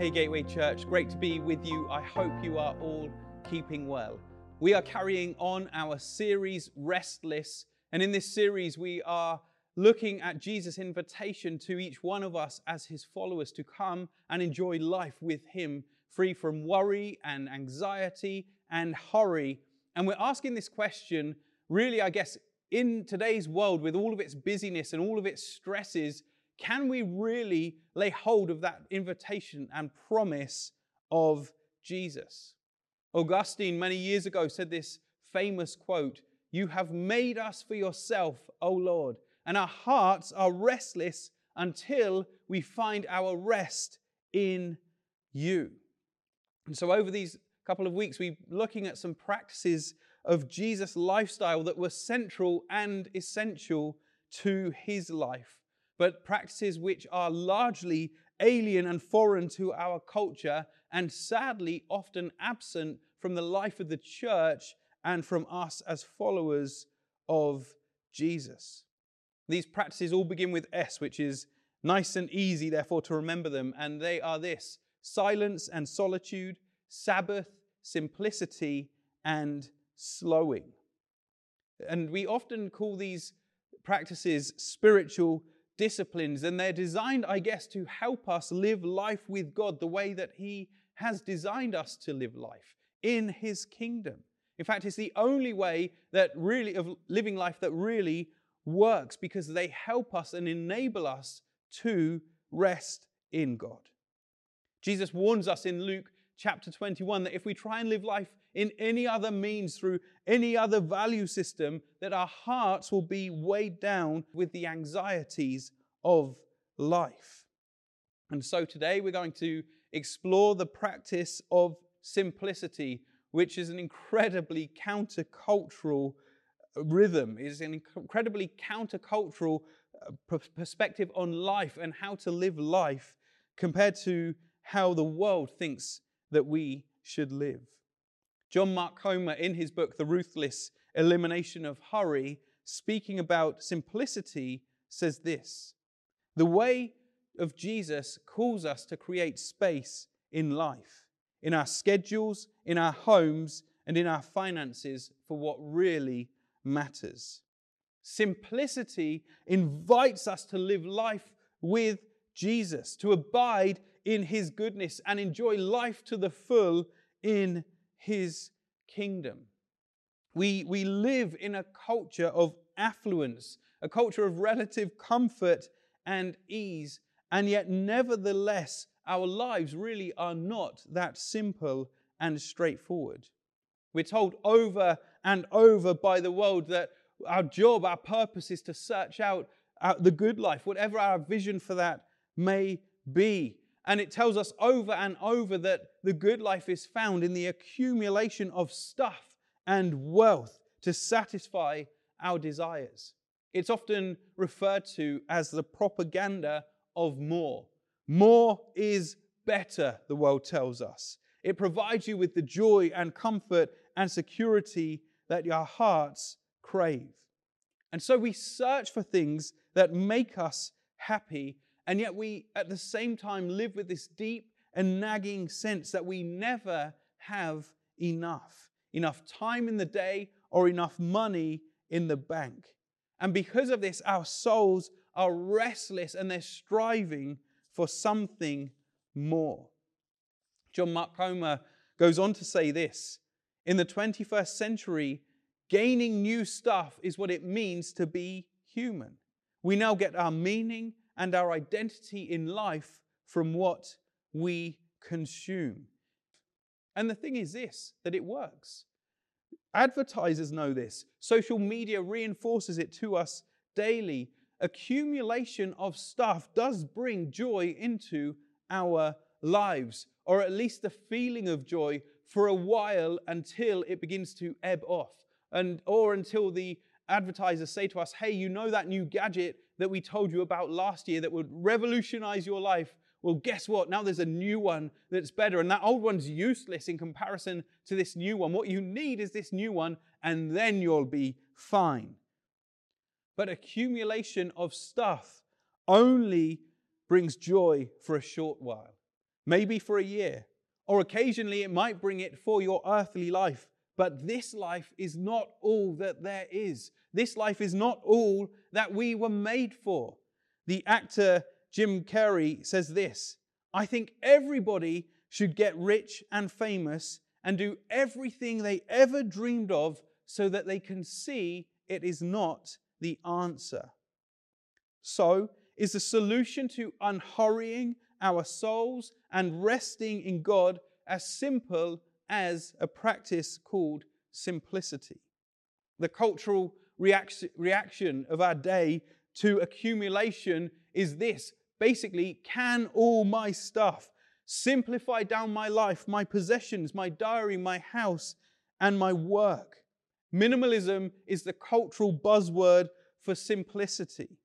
Hey, Gateway Church, great to be with you. I hope you are all keeping well. We are carrying on our series, Restless. And in this series, we are looking at Jesus' invitation to each one of us as his followers to come and enjoy life with him, free from worry and anxiety and hurry. And we're asking this question, really, I guess, in today's world with all of its busyness and all of its stresses, can we really lay hold of that invitation and promise of Jesus? Augustine, many years ago, said this famous quote You have made us for yourself, O Lord, and our hearts are restless until we find our rest in you. And so, over these couple of weeks, we're looking at some practices of Jesus' lifestyle that were central and essential to his life, but practices which are largely alien and foreign to our culture and sadly often absent from the life of the church and from us as followers of Jesus. These practices all begin with S, which is nice and easy, therefore, to remember them, and they are this silence and solitude, Sabbath, simplicity, and slowing. And we often call these practices spiritual disciplines, and they're designed, I guess, to help us live life with God the way that He has designed us to live life in His kingdom. In fact, it's the only way that really, of living life that really works because they help us and enable us to rest in God. Jesus warns us in Luke chapter 21 that if we try and live life in any other means through any other value system, that our hearts will be weighed down with the anxieties of life. And so today we're going to explore the practice of simplicity, which is an incredibly countercultural rhythm, is an incredibly countercultural uh, perspective on life and how to live life compared to how the world thinks that we should live. John Mark Comer, in his book, The Ruthless Elimination of Hurry, speaking about simplicity, says this The way of Jesus calls us to create space in life, in our schedules, in our homes, and in our finances for what really matters. Simplicity invites us to live life with Jesus, to abide in his goodness and enjoy life to the full in his kingdom. We, we live in a culture of affluence, a culture of relative comfort and ease, and yet, nevertheless, our lives really are not that simple and straightforward. We're told over and over by the world that our job, our purpose is to search out the good life, whatever our vision for that may be. And it tells us over and over that the good life is found in the accumulation of stuff and wealth to satisfy our desires. It's often referred to as the propaganda of more. More is better, the world tells us. It provides you with the joy and comfort and security that your hearts crave. And so we search for things that make us happy, and yet we at the same time live with this deep and nagging sense that we never have enough enough time in the day or enough money in the bank. And because of this, our souls are restless and they're striving for something more. John Mark Comer goes on to say this In the 21st century, gaining new stuff is what it means to be human. We now get our meaning and our identity in life from what we consume. And the thing is this that it works. Advertisers know this. Social media reinforces it to us daily. Accumulation of stuff does bring joy into our lives, or at least the feeling of joy for a while until it begins to ebb off, and or until the advertisers say to us, "Hey, you know that new gadget that we told you about last year that would revolutionize your life? Well, guess what? Now there's a new one that's better, and that old one's useless in comparison to this new one. What you need is this new one, and then you'll be fine. But accumulation of stuff only brings joy for a short while. maybe for a year, or occasionally it might bring it for your earthly life. But this life is not all that there is. This life is not all that we were made for. The actor Jim Carrey says this I think everybody should get rich and famous and do everything they ever dreamed of so that they can see it is not the answer. So, is the solution to unhurrying our souls and resting in God as simple as a practice called simplicity? The cultural reaction of our day to accumulation is this basically, can all my stuff simplify down my life, my possessions, my diary, my house, and my work? Minimalism is the cultural buzzword for simplicity,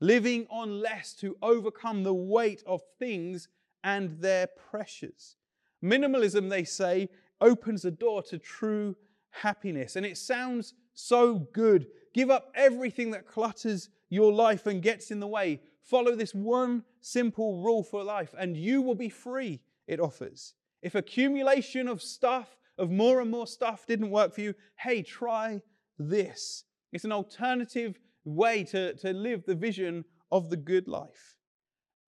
living on less to overcome the weight of things and their pressures. Minimalism, they say, opens the door to true happiness. And it sounds so good. Give up everything that clutters your life and gets in the way. Follow this one simple rule for life, and you will be free, it offers. If accumulation of stuff of more and more stuff didn't work for you, hey, try this. It's an alternative way to, to live the vision of the good life.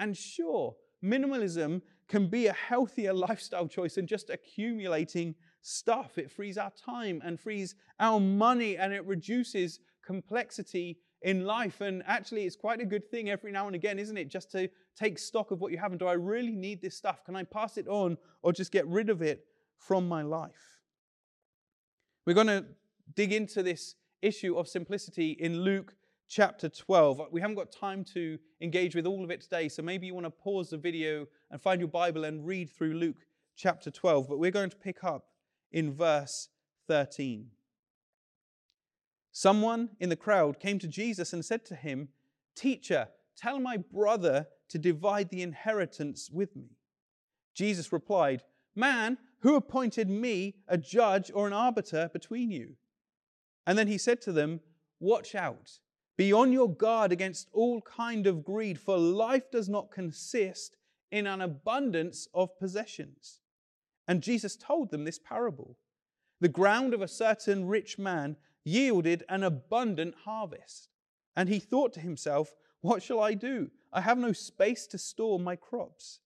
And sure, minimalism can be a healthier lifestyle choice than just accumulating stuff. It frees our time and frees our money and it reduces complexity in life. And actually, it's quite a good thing every now and again, isn't it? Just to take stock of what you have and do I really need this stuff? Can I pass it on or just get rid of it from my life. We're going to dig into this issue of simplicity in Luke chapter 12. We haven't got time to engage with all of it today, so maybe you want to pause the video and find your Bible and read through Luke chapter 12. But we're going to pick up in verse 13. Someone in the crowd came to Jesus and said to him, Teacher, tell my brother to divide the inheritance with me. Jesus replied, Man, who appointed me a judge or an arbiter between you? And then he said to them, Watch out. Be on your guard against all kind of greed, for life does not consist in an abundance of possessions. And Jesus told them this parable. The ground of a certain rich man yielded an abundant harvest. And he thought to himself, What shall I do? I have no space to store my crops.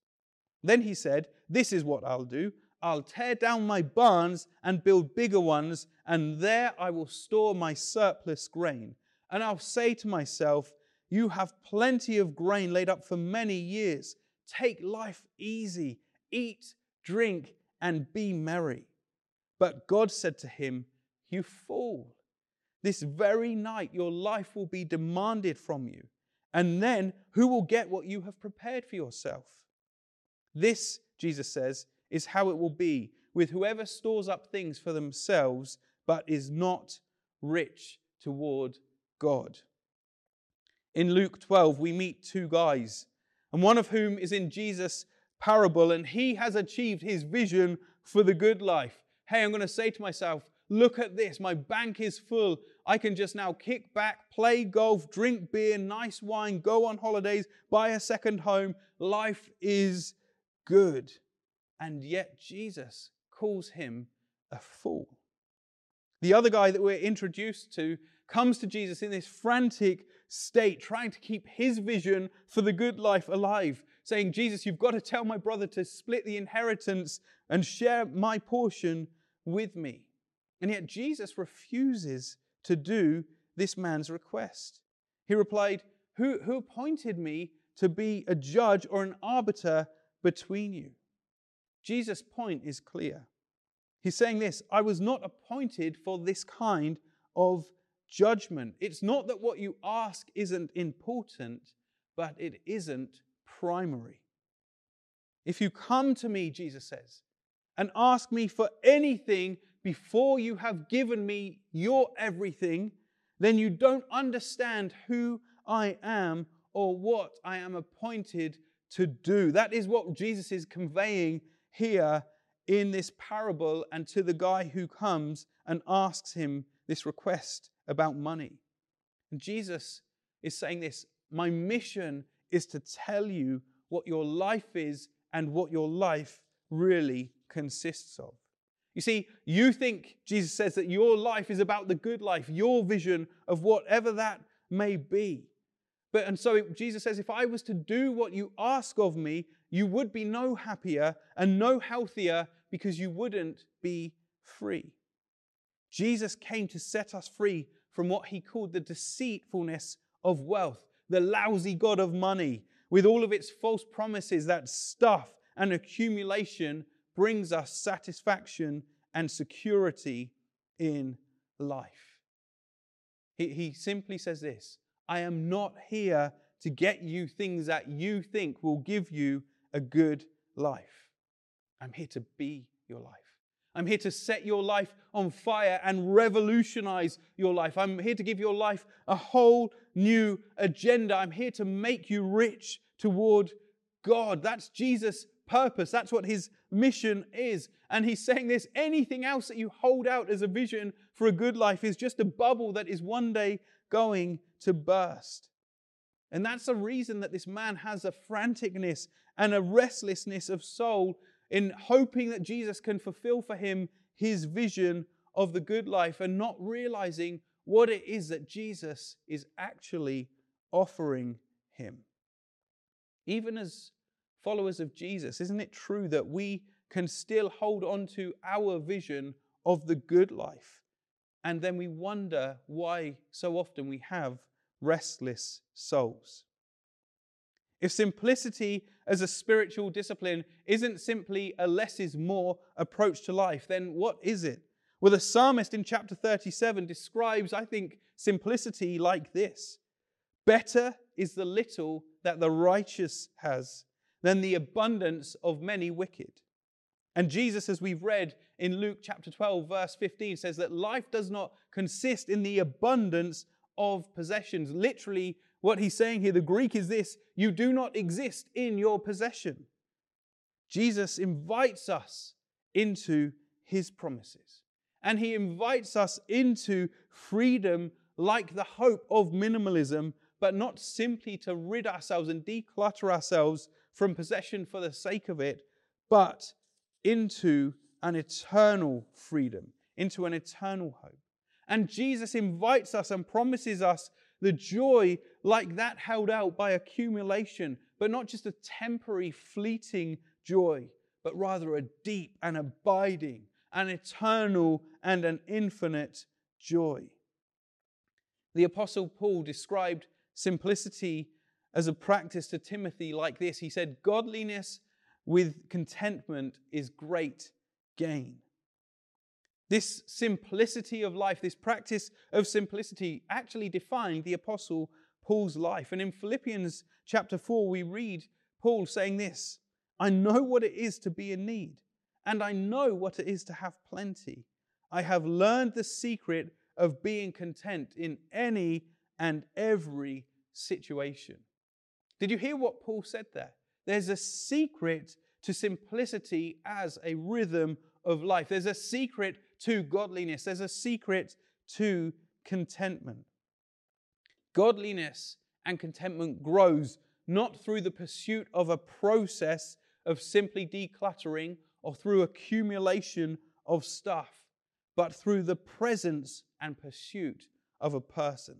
Then he said, This is what I'll do. I'll tear down my barns and build bigger ones, and there I will store my surplus grain. And I'll say to myself, You have plenty of grain laid up for many years. Take life easy, eat, drink, and be merry. But God said to him, You fool, this very night your life will be demanded from you. And then who will get what you have prepared for yourself? This, Jesus says, is how it will be with whoever stores up things for themselves but is not rich toward God. In Luke 12, we meet two guys, and one of whom is in Jesus' parable, and he has achieved his vision for the good life. Hey, I'm going to say to myself, look at this. My bank is full. I can just now kick back, play golf, drink beer, nice wine, go on holidays, buy a second home. Life is good. And yet Jesus calls him a fool. The other guy that we're introduced to comes to Jesus in this frantic state, trying to keep his vision for the good life alive, saying, Jesus, you've got to tell my brother to split the inheritance and share my portion with me. And yet Jesus refuses to do this man's request. He replied, Who, who appointed me to be a judge or an arbiter between you? Jesus' point is clear. He's saying this I was not appointed for this kind of judgment. It's not that what you ask isn't important, but it isn't primary. If you come to me, Jesus says, and ask me for anything before you have given me your everything, then you don't understand who I am or what I am appointed to do. That is what Jesus is conveying here in this parable and to the guy who comes and asks him this request about money. And Jesus is saying this My mission is to tell you what your life is and what your life really consists of. You see, you think, Jesus says, that your life is about the good life, your vision of whatever that may be. But, and so Jesus says, if I was to do what you ask of me, you would be no happier and no healthier because you wouldn't be free. Jesus came to set us free from what he called the deceitfulness of wealth, the lousy God of money, with all of its false promises that stuff and accumulation brings us satisfaction and security in life. He, he simply says this I am not here to get you things that you think will give you a good life. I'm here to be your life. I'm here to set your life on fire and revolutionize your life. I'm here to give your life a whole new agenda. I'm here to make you rich toward God. That's Jesus' purpose. That's what his mission is. And he's saying this anything else that you hold out as a vision for a good life is just a bubble that is one day going to burst. And that's the reason that this man has a franticness and a restlessness of soul in hoping that Jesus can fulfill for him his vision of the good life and not realizing what it is that Jesus is actually offering him. Even as followers of Jesus, isn't it true that we can still hold on to our vision of the good life? And then we wonder why so often we have restless souls. If simplicity as a spiritual discipline isn't simply a less is more approach to life, then what is it? Well, the psalmist in chapter 37 describes, I think, simplicity like this Better is the little that the righteous has than the abundance of many wicked. And Jesus, as we've read in Luke chapter 12, verse 15, says that life does not consist in the abundance of possessions. Literally, what he's saying here, the Greek is this you do not exist in your possession. Jesus invites us into his promises. And he invites us into freedom like the hope of minimalism, but not simply to rid ourselves and declutter ourselves from possession for the sake of it, but into an eternal freedom, into an eternal hope. And Jesus invites us and promises us the joy like that held out by accumulation, but not just a temporary, fleeting joy, but rather a deep and abiding, an eternal and an infinite joy. The Apostle Paul described simplicity as a practice to Timothy like this. He said, Godliness with contentment is great gain. This simplicity of life, this practice of simplicity, actually defined the Apostle Paul's life. And in Philippians chapter 4, we read Paul saying this I know what it is to be in need, and I know what it is to have plenty. I have learned the secret of being content in any and every situation. Did you hear what Paul said there? There's a secret to simplicity as a rhythm of life. There's a secret to godliness, there's a secret to contentment. Godliness and contentment grows not through the pursuit of a process of simply decluttering or through accumulation of stuff, but through the presence and pursuit of a person.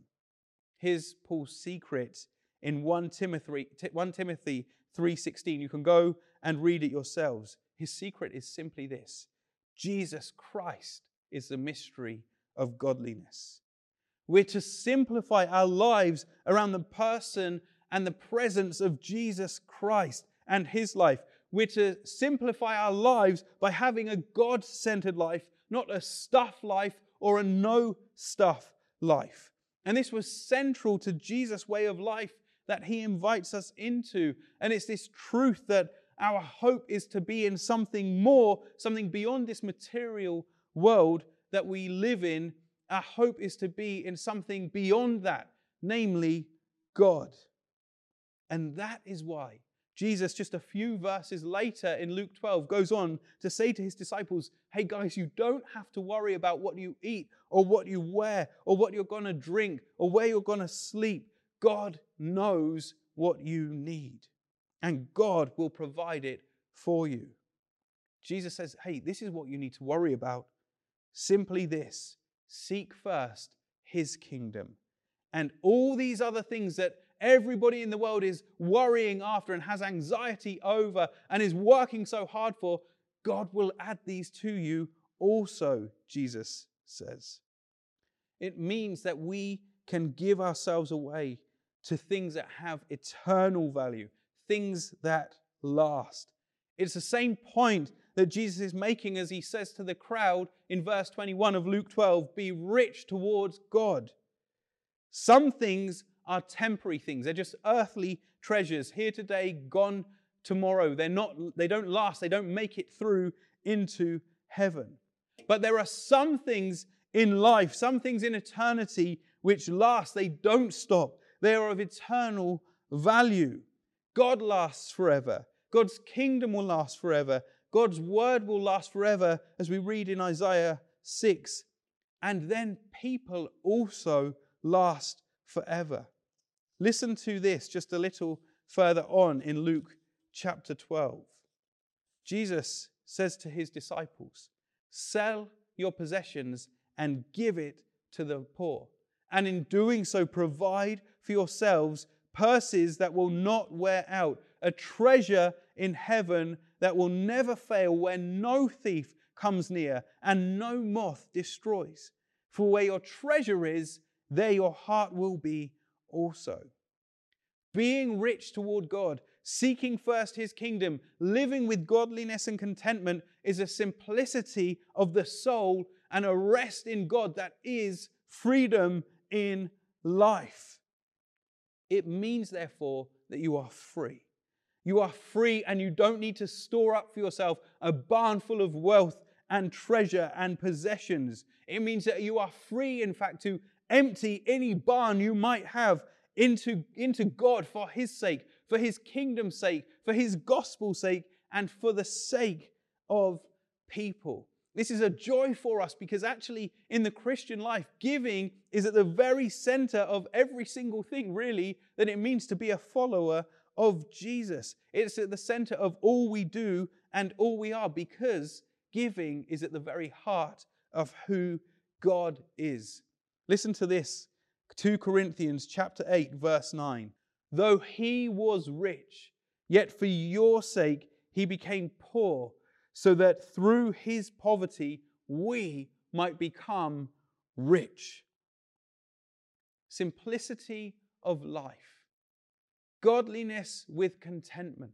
Here's Paul's secret in 1 Timothy, 1 Timothy 3:16. You can go and read it yourselves. His secret is simply this. Jesus Christ is the mystery of godliness. We're to simplify our lives around the person and the presence of Jesus Christ and his life. We're to simplify our lives by having a God centered life, not a stuff life or a no stuff life. And this was central to Jesus' way of life that he invites us into. And it's this truth that our hope is to be in something more, something beyond this material world that we live in. Our hope is to be in something beyond that, namely God. And that is why Jesus, just a few verses later in Luke 12, goes on to say to his disciples, Hey guys, you don't have to worry about what you eat or what you wear or what you're going to drink or where you're going to sleep. God knows what you need, and God will provide it for you. Jesus says, hey, this is what you need to worry about. Simply this seek first his kingdom. And all these other things that everybody in the world is worrying after and has anxiety over and is working so hard for, God will add these to you also, Jesus says. It means that we can give ourselves away to things that have eternal value, things that last. It's the same point that Jesus is making as he says to the crowd in verse 21 of Luke 12 be rich towards God. Some things are temporary things, they're just earthly treasures, here today, gone tomorrow. They're not, they don't last, they don't make it through into heaven. But there are some things in life, some things in eternity which last, they don't stop. They are of eternal value. God lasts forever. God's kingdom will last forever. God's word will last forever, as we read in Isaiah 6. And then people also last forever. Listen to this just a little further on in Luke chapter 12. Jesus says to his disciples, Sell your possessions and give it to the poor. And in doing so, provide for yourselves purses that will not wear out, a treasure in heaven that will never fail, where no thief comes near and no moth destroys. For where your treasure is, there your heart will be also. Being rich toward God, seeking first his kingdom, living with godliness and contentment is a simplicity of the soul and a rest in God that is freedom in life. It means, therefore, that you are free. You are free and you don't need to store up for yourself a barn full of wealth and treasure and possessions. It means that you are free, in fact, to empty any barn you might have into, into God for His sake, for His kingdom's sake, for His gospel's sake, and for the sake of people. This is a joy for us because actually, in the Christian life, giving is at the very center of every single thing, really, that it means to be a follower of Jesus. It's at the center of all we do and all we are because giving is at the very heart of who God is. Listen to this 2 Corinthians chapter 8 verse 9. Though he was rich, yet for your sake he became poor, so that through his poverty we might become rich. Simplicity of life, godliness with contentment.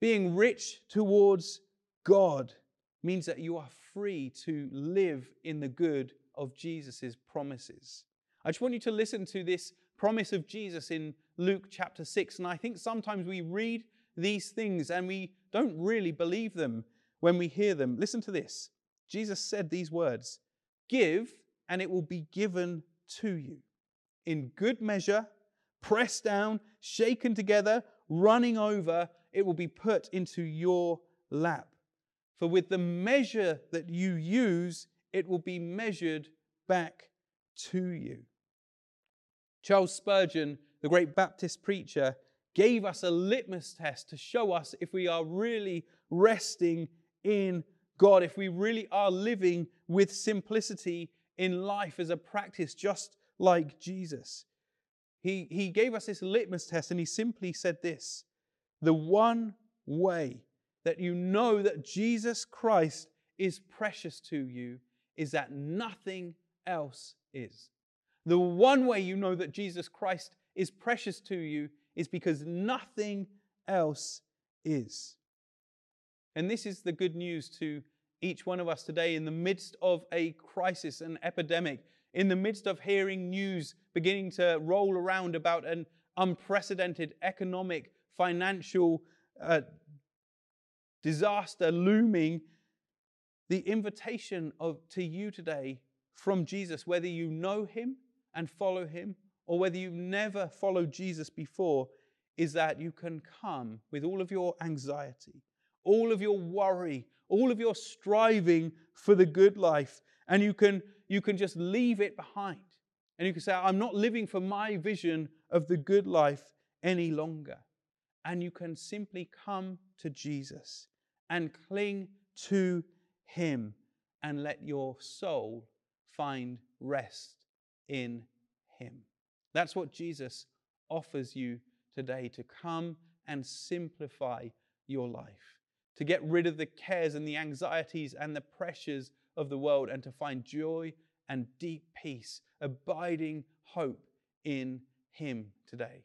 Being rich towards God means that you are free to live in the good of Jesus' promises. I just want you to listen to this promise of Jesus in Luke chapter 6. And I think sometimes we read these things and we don't really believe them when we hear them. Listen to this. Jesus said these words Give, and it will be given to you. In good measure, pressed down, shaken together, running over, it will be put into your lap. For with the measure that you use, it will be measured back to you. Charles Spurgeon, the great Baptist preacher, gave us a litmus test to show us if we are really resting in God, if we really are living with simplicity in life as a practice, just like Jesus. He, he gave us this litmus test and he simply said this The one way that you know that Jesus Christ is precious to you is that nothing else is. The one way you know that Jesus Christ is precious to you is because nothing else is. And this is the good news to each one of us today in the midst of a crisis, an epidemic, in the midst of hearing news beginning to roll around about an unprecedented economic, financial uh, disaster looming, the invitation of, to you today from Jesus, whether you know him and follow him, or whether you've never followed Jesus before, is that you can come with all of your anxiety, all of your worry, all of your striving for the good life, and you can, you can just leave it behind. And you can say, I'm not living for my vision of the good life any longer. and you can simply come to Jesus and cling to Him and let your soul find rest in Him. That's what Jesus offers you today to come and simplify your life, to get rid of the cares and the anxieties and the pressures of the world, and to find joy and deep peace, abiding hope in Him today.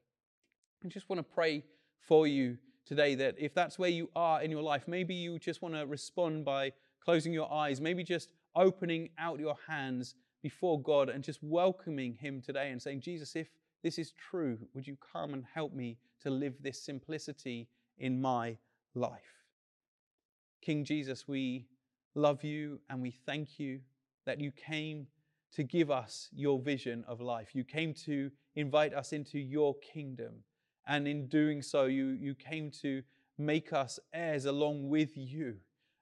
I just want to pray for you today that if that's where you are in your life, maybe you just want to respond by closing your eyes, maybe just opening out your hands before God and just welcoming Him today and saying, Jesus, if this is true, would you come and help me to live this simplicity in my life? King Jesus, we love you and we thank you that you came to give us your vision of life. You came to invite us into your kingdom. And in doing so, you, you came to make us heirs along with you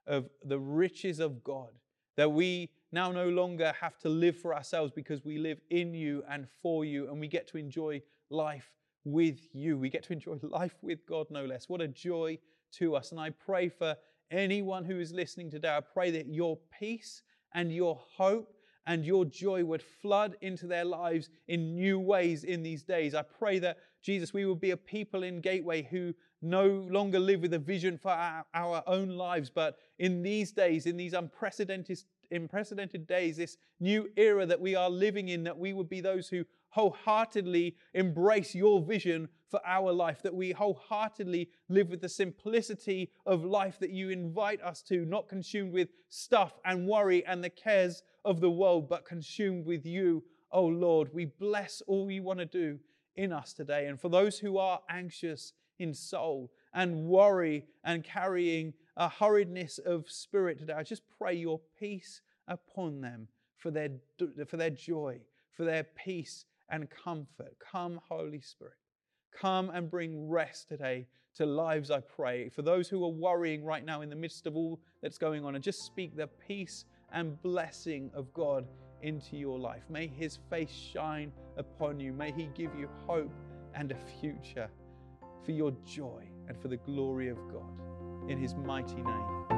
of the riches of God, that we now no longer have to live for ourselves because we live in you and for you, and we get to enjoy life with you. We get to enjoy life with God, no less. What a joy to us. And I pray for anyone who is listening today, I pray that your peace and your hope and your joy would flood into their lives in new ways in these days. I pray that, Jesus, we will be a people in Gateway who no longer live with a vision for our, our own lives, but in these days, in these unprecedented, unprecedented days, this new era that we are living in, that we would be those who wholeheartedly embrace your vision for our life, that we wholeheartedly live with the simplicity of life that you invite us to, not consumed with stuff and worry and the cares of the world, but consumed with you, oh Lord. We bless all you want to do in us today. And for those who are anxious in soul and worry and carrying a hurriedness of spirit today, I just pray your peace upon them for their, for their joy, for their peace and comfort. Come, Holy Spirit. Come and bring rest today to lives, I pray. For those who are worrying right now in the midst of all that's going on, and just speak the peace and blessing of God into your life. May His face shine upon you. May He give you hope and a future for your joy and for the glory of God. In His mighty name.